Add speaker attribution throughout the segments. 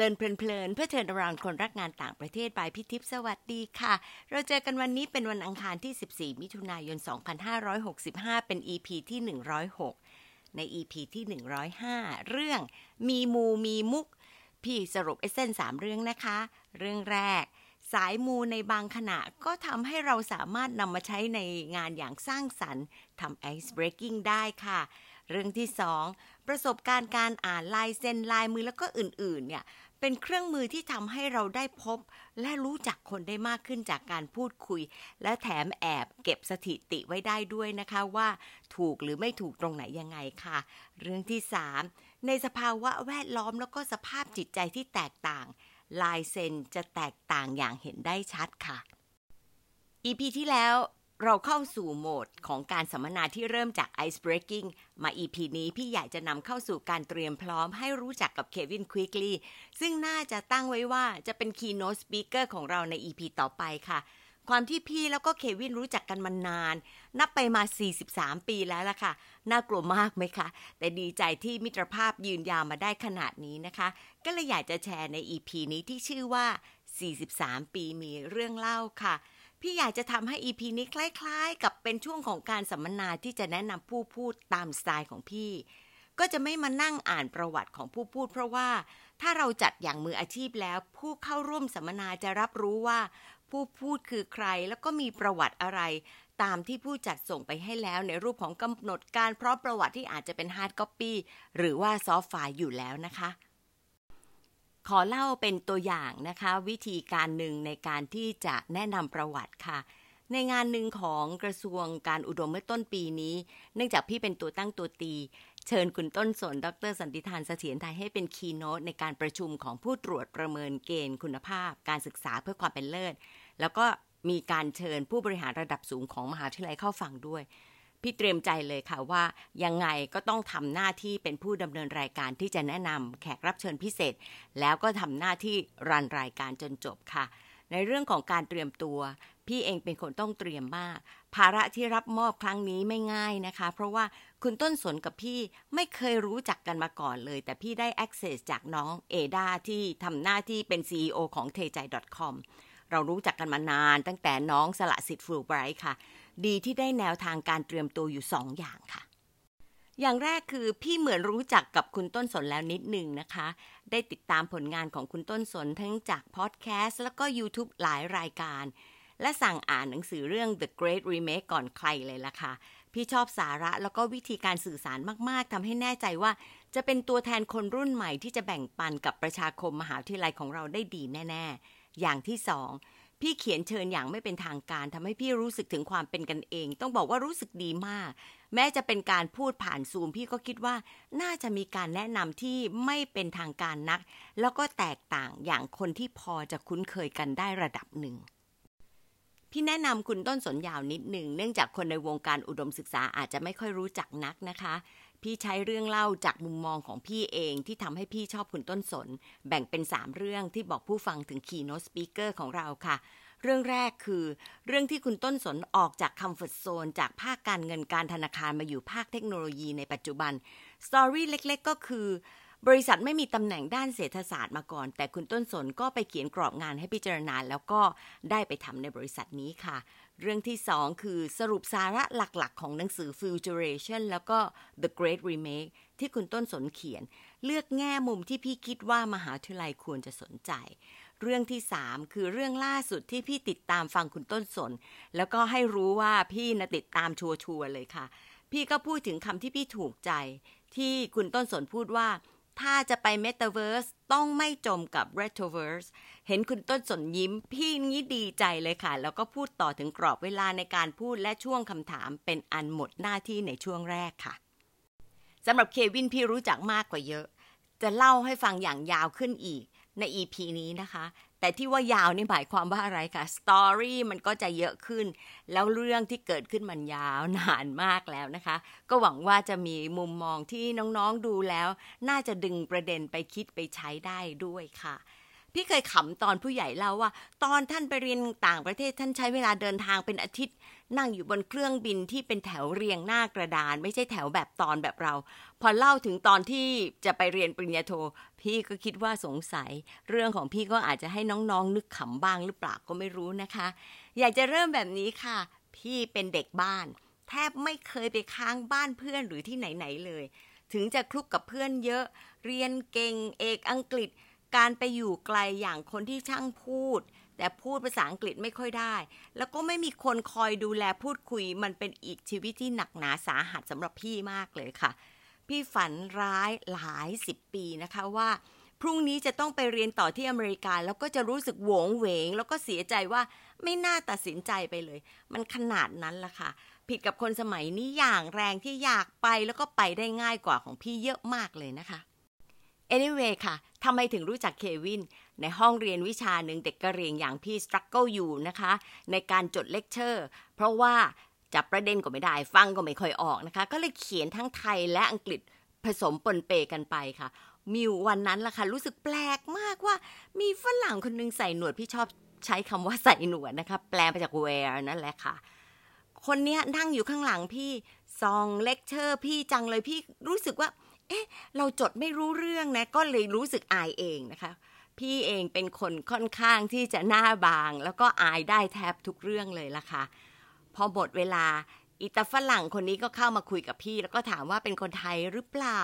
Speaker 1: ลินเพลินเพื่อเทินราวคนรักงานต่างประเทศบายพิทิพสวัสดีค่ะ เราเจอกันวันนี้เป็นวันอังคารที่ 14 มิถุนายน 2565 เป็น EP ที่ 106 ใน EP ที่ 105 เรื่องมีมูมีมุก พี่สรุปเอเซนสามเรื่องนะคะ เรื่องแรก สายมูในบางขณะก็ทำให้เราสามารถนำมาใช้ในงานอย่างสร้างสรรค์ทำไอซ์เบรกิ่งได้ค่ะ เรื่องที่สองประสบการณ์การอ่านลายเซ็นลายมือแล้วก็อื่นๆเนี่ยเป็นเครื่องมือที่ทำให้เราได้พบ และรู้จักคนได้มากขึ้นจากการพูดคุย และแถมแอบเก็บสถิติไว้ได้ด้วยนะคะว่า ถูกหรือไม่ถูกตรงไหนยังไงค่ะ เรื่องที่ 3 ในสภาวะแวดล้อมแล้วก็สภาพจิตใจที่แตกต่าง ลายเซ็นจะแตกต่างอย่างเห็นได้ชัดค่ะ EP ที่แล้ว เราเข้าสู่โหมดของการสัมมนาที่เริ่มจาก Ice Breaking มา EP นี้พี่ใหญ่จะนำเข้าสู่การเตรียมพร้อมให้รู้จักกับเควินควิกลีซึ่งน่าจะตั้งไว้ว่าจะเป็น Keynote Speaker ของเราใน EP ต่อไปค่ะ ความที่พี่แล้วก็เควินรู้จักกันมานาน นับไปมา 43 ปีแล้วล่ะค่ะ น่ากลัวมากไหมคะ แต่ดีใจที่มิตรภาพยืนยาวมาได้ขนาดนี้นะคะ ก็เลยอยากจะแชร์ใน EP นี้ที่ชื่อว่า 43 ปีมีเรื่องเล่าค่ะ พี่อยากจะทำให้ EP นี้คล้าย ๆ กับเป็นช่วงของการสัมมนาที่จะแนะนำผู้พูดตามสไตล์ของพี่ ก็จะไม่มานั่งอ่านประวัติของผู้พูด เพราะว่าถ้าเราจัดอย่างมืออาชีพแล้ว ผู้เข้าร่วมสัมมนาจะรับรู้ว่า ผู้พูดคือใครแล้วก็มีประวัติอะไร ตามที่ผู้จัดส่งไปให้แล้วในรูปของกำหนดการและประวัติที่อาจจะเป็น hard copy หรือว่า soft file อยู่แล้วนะคะ ขอเล่าเป็นตัวอย่างนะคะ วิธีการหนึ่งในการที่จะแนะนำประวัติค่ะ ในงานหนึ่งของกระทรวงการอุดมเมื่อต้นปีนี้ เนื่องจากพี่เป็นตัวตั้งตัวตี เชิญคุณต้นสน ดรสันติธานเสถียรไทยให้เป็นคีโนตในการประชุมของผู้ตรวจประเมินเกณฑ์คุณภาพ การศึกษาเพื่อความเป็นเลิศ แล้วก็มีการเชิญผู้บริหารระดับสูงของมหาวิทยาลัยเข้าฟังด้วย พี่เตรียมใจเลยค่ะว่ายังไงก็ต้องทำหน้าที่เป็นผู้ดำเนินรายการที่จะแนะนำแขกรับเชิญพิเศษ แล้วก็ทำหน้าที่รันรายการจนจบค่ะ ในเรื่องของการเตรียมตัว พี่เองเป็นคนต้องเตรียมมาก ภาระที่รับมอบครั้งนี้ไม่ง่ายนะคะ เพราะว่าคุณต้นสนกับพี่ไม่เคยรู้จักกันมาก่อนเลย แต่พี่ได้ access จากน้องเอดาที่ทำหน้าที่เป็น CEO ของเทใจ .com เรารู้จักกันมานานตั้งแต่น้องสละสิทธิ์ฟูลไบรท์ค่ะ ดีที่ได้แนวทางการเตรียมตัวอยู่สองอย่างค่ะ อย่างแรกคือพี่เหมือนรู้จักกับคุณต้นสนแล้วนิดหนึ่งนะคะ ได้ติดตามผลงานของคุณต้นสนทั้งจากพอดแคสต์แล้วก็ YouTube หลายรายการ และสั่งอ่านหนังสือเรื่อง The Great Remake ก่อนใครเลยล่ะค่ะพี่ชอบสาระแล้วก็วิธีการสื่อสารมากๆทำให้แน่ใจว่า จะเป็นตัวแทนคนรุ่นใหม่ที่จะแบ่งปันกับประชาคมมหาวิทยาลัยของเราได้ดีแน่ ๆ อย่างที่สอง พี่เขียนเชิญอย่างไม่เป็นทางการทำให้พี่รู้สึกถึงความเป็นกันเอง ต้องบอกว่ารู้สึกดีมาก แม้จะเป็นการพูดผ่านซูมพี่ก็คิดว่า น่าจะมีการแนะนำที่ไม่เป็นทางการนัก แล้วก็แตกต่างอย่างคนที่พอจะคุ้นเคยกันได้ระดับหนึ่งพี่แนะนำคุณต้นสนยาวนิดหนึ่งเนื่องจากคนในวงการอุดมศึกษาอาจจะไม่ค่อยรู้จักนักนะคะ พี่ใช้เรื่องเล่าจากมุมมองของพี่เองที่ทำให้พี่ชอบคุณต้นสน แบ่งเป็น 3 เรื่องที่บอกผู้ฟังถึง keynote speaker ของเราค่ะ เรื่องแรกคือ เรื่องที่คุณต้นสนออกจาก comfort zone จากภาคการเงินการธนาคารมาอยู่ภาคเทคโนโลยีในปัจจุบัน story เล็ก ๆ ก็คือบริษัทไม่มีตำแหน่งด้านเศรษฐศาสตร์มาก่อน แต่คุณต้นสนก็ไปเขียนกรอบงานให้พิจารณาแล้วก็ได้ไปทำในบริษัทนี้ค่ะ เรื่องที่สองคือสรุปสาระหลักๆ ของหนังสือ Futuration แล้วก็ The Great Remake ที่คุณต้นสนเขียน เลือกแง่มุมที่พี่คิดว่ามหาวิทยาลัยควรจะสนใจ เรื่องที่สามคือเรื่องล่าสุดที่พี่ติดตามฟังคุณต้นสน แล้วก็ให้รู้ว่าพี่นะติดตาม sure ๆเลยค่ะ พี่ก็พูดถึงคำที่พี่ถูกใจ ที่คุณต้นสนพูดว่า ถ้าจะไปเมตาเวิร์สต้องไม่จมกับ retroverse เห็นคุณต้นสนยิ้ม พี่นี้ดีใจเลยค่ะ แล้วก็พูดต่อถึงกรอบเวลาในการพูดและช่วงคำถามเป็นอันหมดหน้าที่ในช่วงแรกค่ะสำหรับเควินพี่รู้จักมากกว่าเยอะ จะเล่าให้ฟังอย่างยาวขึ้นอีกใน EP นี้นะคะ แต่ที่ว่ายาวนี่หมายความว่าอะไรคะสตอรี่มันก็จะเยอะขึ้น แล้วเรื่องที่เกิดขึ้นมันยาวนานมากแล้วนะคะ ก็หวังว่าจะมีมุมมองที่น้องๆดูแล้ว น่าจะดึงประเด็นไปคิดไปใช้ได้ด้วยค่ะพี่เคยขำตอนผู้ใหญ่เล่าว่า ตอนท่านไปเรียนต่างประเทศท่านใช้เวลาเดินทางเป็นอาทิตย์ นั่งอยู่บนเครื่องบินที่เป็นแถวเรียงหน้ากระดาน ไม่ใช่แถวแบบตอนแบบเรา พอเล่าถึงตอนที่จะไปเรียนปริญญาโท พี่ก็คิดว่าสงสัย เรื่องของพี่ก็อาจจะให้น้องๆ นึกขำบ้างหรือเปล่าก็ไม่รู้นะคะ อยากจะเริ่มแบบนี้ค่ะ พี่เป็นเด็กบ้าน แทบไม่เคยไปค้างบ้านเพื่อนหรือที่ไหนๆเลย ถึงจะคลุกกับเพื่อนเยอะ เรียนเก่งเอกอังกฤษ การไปอยู่ไกลอย่างคนที่ช่างพูด แต่พูดภาษาอังกฤษไม่ค่อยได้ แล้วก็ไม่มีคนคอยดูแลพูดคุย มันเป็นอีกชีวิตที่หนักหนาสาหัสสำหรับพี่มากเลยค่ะ พี่ฝันร้ายหลายสิบปีนะคะว่าพรุ่งนี้จะต้องไปเรียนต่อที่อเมริกา แล้วก็จะรู้สึกโหวงเหวง แล้วก็เสียใจว่าไม่น่าตัดสินใจไปเลย มันขนาดนั้นละค่ะ ผิดกับคนสมัยนี้อย่างแรงที่อยากไปแล้วก็ไปได้ง่ายกว่าของพี่เยอะมากเลยนะคะ anyway ค่ะทำไมถึงรู้จักเควิน ในห้องเรียนวิชาหนึ่งเด็กกะเหรี่ยงอย่างพี่ struggle อยู่นะคะ ในการจดเลคเชอร์ เพราะว่าจับประเด็นก็ไม่ได้ ฟังก็ไม่ค่อยออกนะคะ ก็เลยเขียนทั้งไทยและอังกฤษผสมปนเปกันไปค่ะ มีวันนั้นล่ะค่ะ รู้สึกแปลกมากว่า มีฝรั่งคนนึงใส่หนวด พี่ชอบใช้คำว่าใส่หนวดนะคะ แปลมาจาก wear นั่นแหละค่ะ คนนี้นั่งอยู่ข้างหลังพี่ส่องเลคเชอร์ พี่จังเลยพี่รู้สึกว่า เอ๊ะ เราจดไม่รู้เรื่องนะ ก็เลยรู้สึกอายเองนะคะ พี่เองเป็นคนค่อนข้างที่จะหน้าบาง แล้วก็อายได้แทบทุกเรื่องเลยล่ะค่ะ พอหมดเวลาอีตาฝรั่งคนนี้ก็เข้ามาคุยกับพี่ แล้วก็ถามว่าเป็นคนไทยหรือเปล่า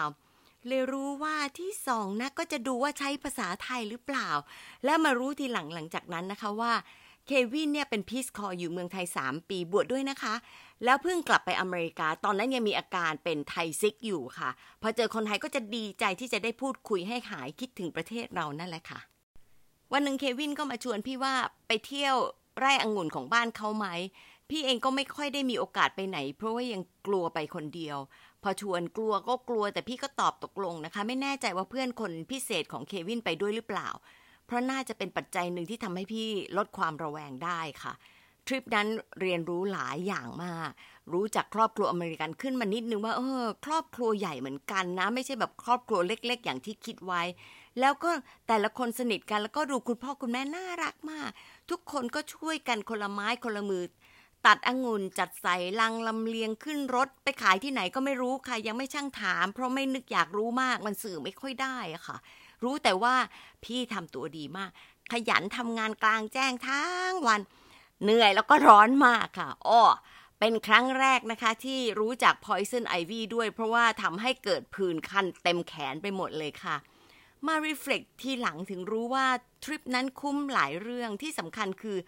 Speaker 1: เลยรู้ว่าที่ส่องน่ะก็จะดูว่าใช้ภาษาไทยหรือเปล่า แล้วมารู้ทีหลังหลังจากนั้นนะคะว่า เควินเนี่ยเป็น Peace Corps อยู่เมืองไทย 3 ปีบวชด้วยนะคะ แล้วเพิ่งกลับไปอเมริกา ตอนนั้นยังมีอาการเป็นไทซิกอยู่ค่ะ พอเจอคนไทยก็จะดีใจที่จะได้พูดคุยให้หายคิดถึงประเทศเรานั่นแหละค่ะ วันหนึ่งเควินก็มาชวนพี่ว่าไปเที่ยวไร่องุ่นของบ้านเขาไหม พี่เองก็ไม่ค่อยได้มีโอกาสไปไหน เพราะว่ายังกลัวไปคนเดียว พอชวนกลัวก็กลัวแต่พี่ก็ตอบตกลงนะคะ ไม่แน่ใจว่าเพื่อนคนพิเศษของเควินไปด้วยหรือเปล่า เพราะน่าจะเป็นปัจจัยหนึ่งที่ทำให้พี่ลดความระแวงได้ค่ะ ทริปนั้นเรียนรู้หลายอย่างมาก รู้จักครอบครัวอเมริกันขึ้นมานิดนึงว่าเออครอบครัวใหญ่เหมือนกันนะ ไม่ใช่แบบครอบครัวเล็ก ๆ อย่างที่คิดไว้ แล้วก็แต่ละคนสนิทกันแล้วก็ดูคุณพ่อคุณแม่น่ารักมาก ทุกคนก็ช่วยกันคนละไม้คนละมือตัดองุ่นจัดใส่ลังลำเลียงขึ้นรถไปขายที่ไหนก็ไม่รู้ค่ะ ยังไม่ช่างถาม เพราะไม่นึกอยากรู้มากมันสื่อไม่ค่อยได้อะค่ะ รู้แต่ว่าพี่ทำตัวดีมาก ขยันทำงานกลางแจ้งทั้งวัน เหนื่อยแล้วก็ร้อนมากค่ะอ้อเป็นครั้งแรกนะคะที่รู้จัก Poison Ivy ด้วย เพราะว่าทำให้เกิดผื่นคันเต็มแขนไปหมดเลยค่ะมา reflect ทีหลังถึงรู้ว่า ทริปนั้นคุ้มหลายเรื่องที่สำคัญคือ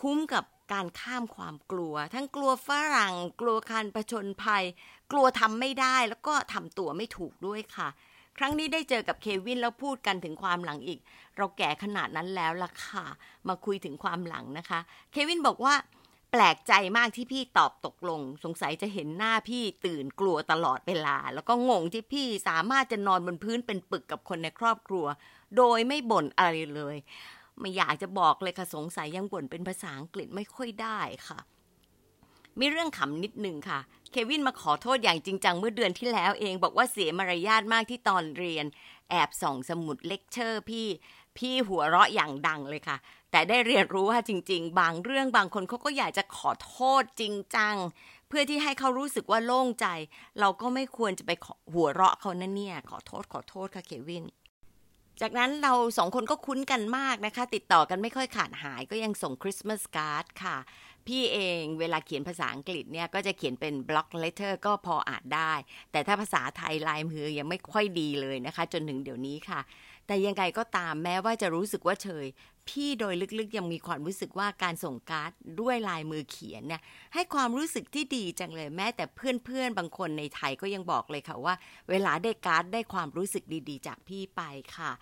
Speaker 1: คุ้มกับการข้ามความกลัว ทั้งกลัวฝรั่ง กลัวการประชนภัย กลัวทำไม่ได้แล้วก็ทำตัวไม่ถูกด้วยค่ะ ครั้งนี้ได้เจอกับเควินแล้วพูดกันถึงความหลังอีก เราแก่ขนาดนั้นแล้วล่ะค่ะ มาคุยถึงความหลังนะคะ เควินบอกว่าแปลกใจมากที่พี่ตอบตกลง สงสัยจะเห็นหน้าพี่ตื่นกลัวตลอดเวลา แล้วก็งงที่พี่สามารถจะนอนบนพื้นเป็นปึกกับคนในครอบครัว โดยไม่บ่นอะไรเลย ไม่อยากจะบอกเลยค่ะสงสัยยังบ่นเป็นภาษาอังกฤษไม่ค่อยได้ค่ะ มีเรื่องขำนิดหนึ่งค่ะ เควินมาขอโทษอย่างจริงจังเมื่อเดือนที่แล้วเอง บอกว่าเสียมารยาทมากที่ตอนเรียน แอบส่องสมุดเลคเชอร์พี่ พี่หัวเราะอย่างดังเลยค่ะ แต่ได้เรียนรู้ว่าจริง ๆ บางเรื่องบางคนเขาก็อยากจะขอโทษจริงจัง เพื่อที่ให้เขารู้สึกว่าโล่งใจ เราก็ไม่ควรจะไปหัวเราะเขานั่นเนี่ย ขอโทษขอโทษค่ะเควินจากนั้นเราสองคนก็คุ้นกันมากนะคะ ติดต่อกันไม่ค่อยขาดหายก็ยังส่ง Christmas card ค่ะ พี่เองเวลาเขียนภาษาอังกฤษเนี่ยก็จะเขียนเป็น block letter ก็พออ่านได้ แต่ถ้าภาษาไทยลายมือยังไม่ค่อยดีเลยนะคะ จนถึงเดี๋ยวนี้ค่ะ แต่ยังไงก็ตามแม้ว่าจะรู้สึกว่าเชย พี่โดยลึกๆยังมีความรู้สึกว่าการส่งการ์ดด้วยลายมือเขียนเนี่ยให้ความรู้สึกที่ดีจังเลยแม้แต่เพื่อนๆบางคนในไทยก็ยังบอกเลยค่ะว่า เวลาได้การ์ดได้ความรู้สึกดีๆ จากพี่ไปค่ะ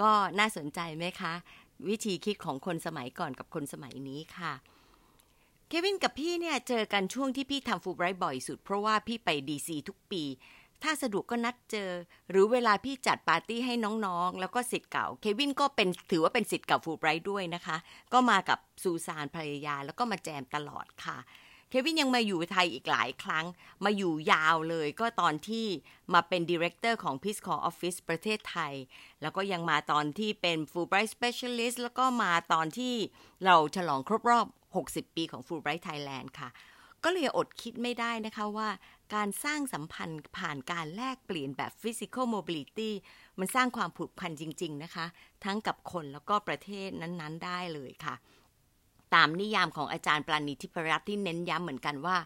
Speaker 1: ก็น่าสนใจไหมคะ วิธีคิดของคนสมัยก่อนกับคนสมัยนี้ค่ะ เควินกับพี่เนี่ยเจอกันช่วงที่พี่ทำฟูไบรท์บ่อยสุด เพราะว่าพี่ไป DC ทุกปี ถ้าสะดวกก็นัดเจอ หรือเวลาพี่จัดปาร์ตี้ให้น้องๆ แล้วก็ศิษย์เก่า เควินก็เป็นถือว่าเป็นศิษย์เก่าฟูไบรท์ด้วยนะคะ ก็มากับซูซานภรรยาแล้วก็มาแจมตลอดค่ะเควินยังมาอยู่ไทยอีกหลายครั้ง มาอยู่ยาวเลยก็ตอนที่มาเป็น director ของ Peace Corps Office ประเทศไทย แล้วก็ยังมาตอนที่เป็น Fulbright Specialist แล้วก็มาตอนที่เราฉลองครบรอบ 60 ปีของ Fulbright Thailand ค่ะ ก็เลยอดคิดไม่ได้นะคะว่าการสร้างสัมพันธ์ผ่านการแลกเปลี่ยนแบบ Physical Mobility มันสร้างความผูกพันจริง ๆ นะคะ ทั้งกับคนแล้วก็ประเทศนั้น ๆ ได้เลยค่ะ ตามนิยามของอาจารย์ปราณีทิพรัตน์ที่เน้นย้ำเหมือนกันว่า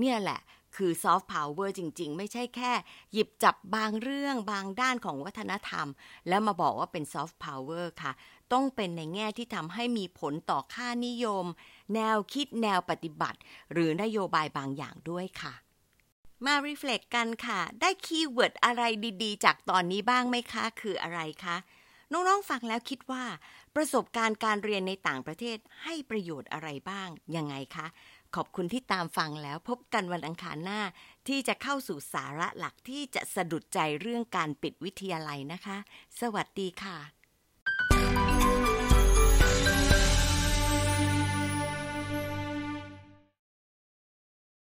Speaker 1: เนี่ยแหละ คือซอฟต์พาวเวอร์จริง ๆ ไม่ใช่แค่ หยิบจับบางเรื่องบางด้านของวัฒนธรรม แล้วมาบอกว่าเป็นซอฟต์พาวเวอร์ค่ะ ต้องเป็นในแง่ที่ทำให้มีผลต่อค่านิยม แนวคิดแนวปฏิบัติ หรือนโยบายบางอย่างด้วยค่ะ มา reflect กันค่ะ ได้ keyword อะไรดีๆ จากตอนนี้บ้างไหมคะ คืออะไรคะน้องๆฟังแล้วคิดว่า ประสบการณ์การเรียนในต่างประเทศให้ประโยชน์อะไรบ้าง ยังไงคะ ขอบคุณที่ตามฟังแล้วพบกันวันอังคารหน้า ที่จะเข้าสู่สาระหลักที่จะสะดุดใจเรื่องการปิดวิทยาลัยนะคะ สวัสดีค่ะ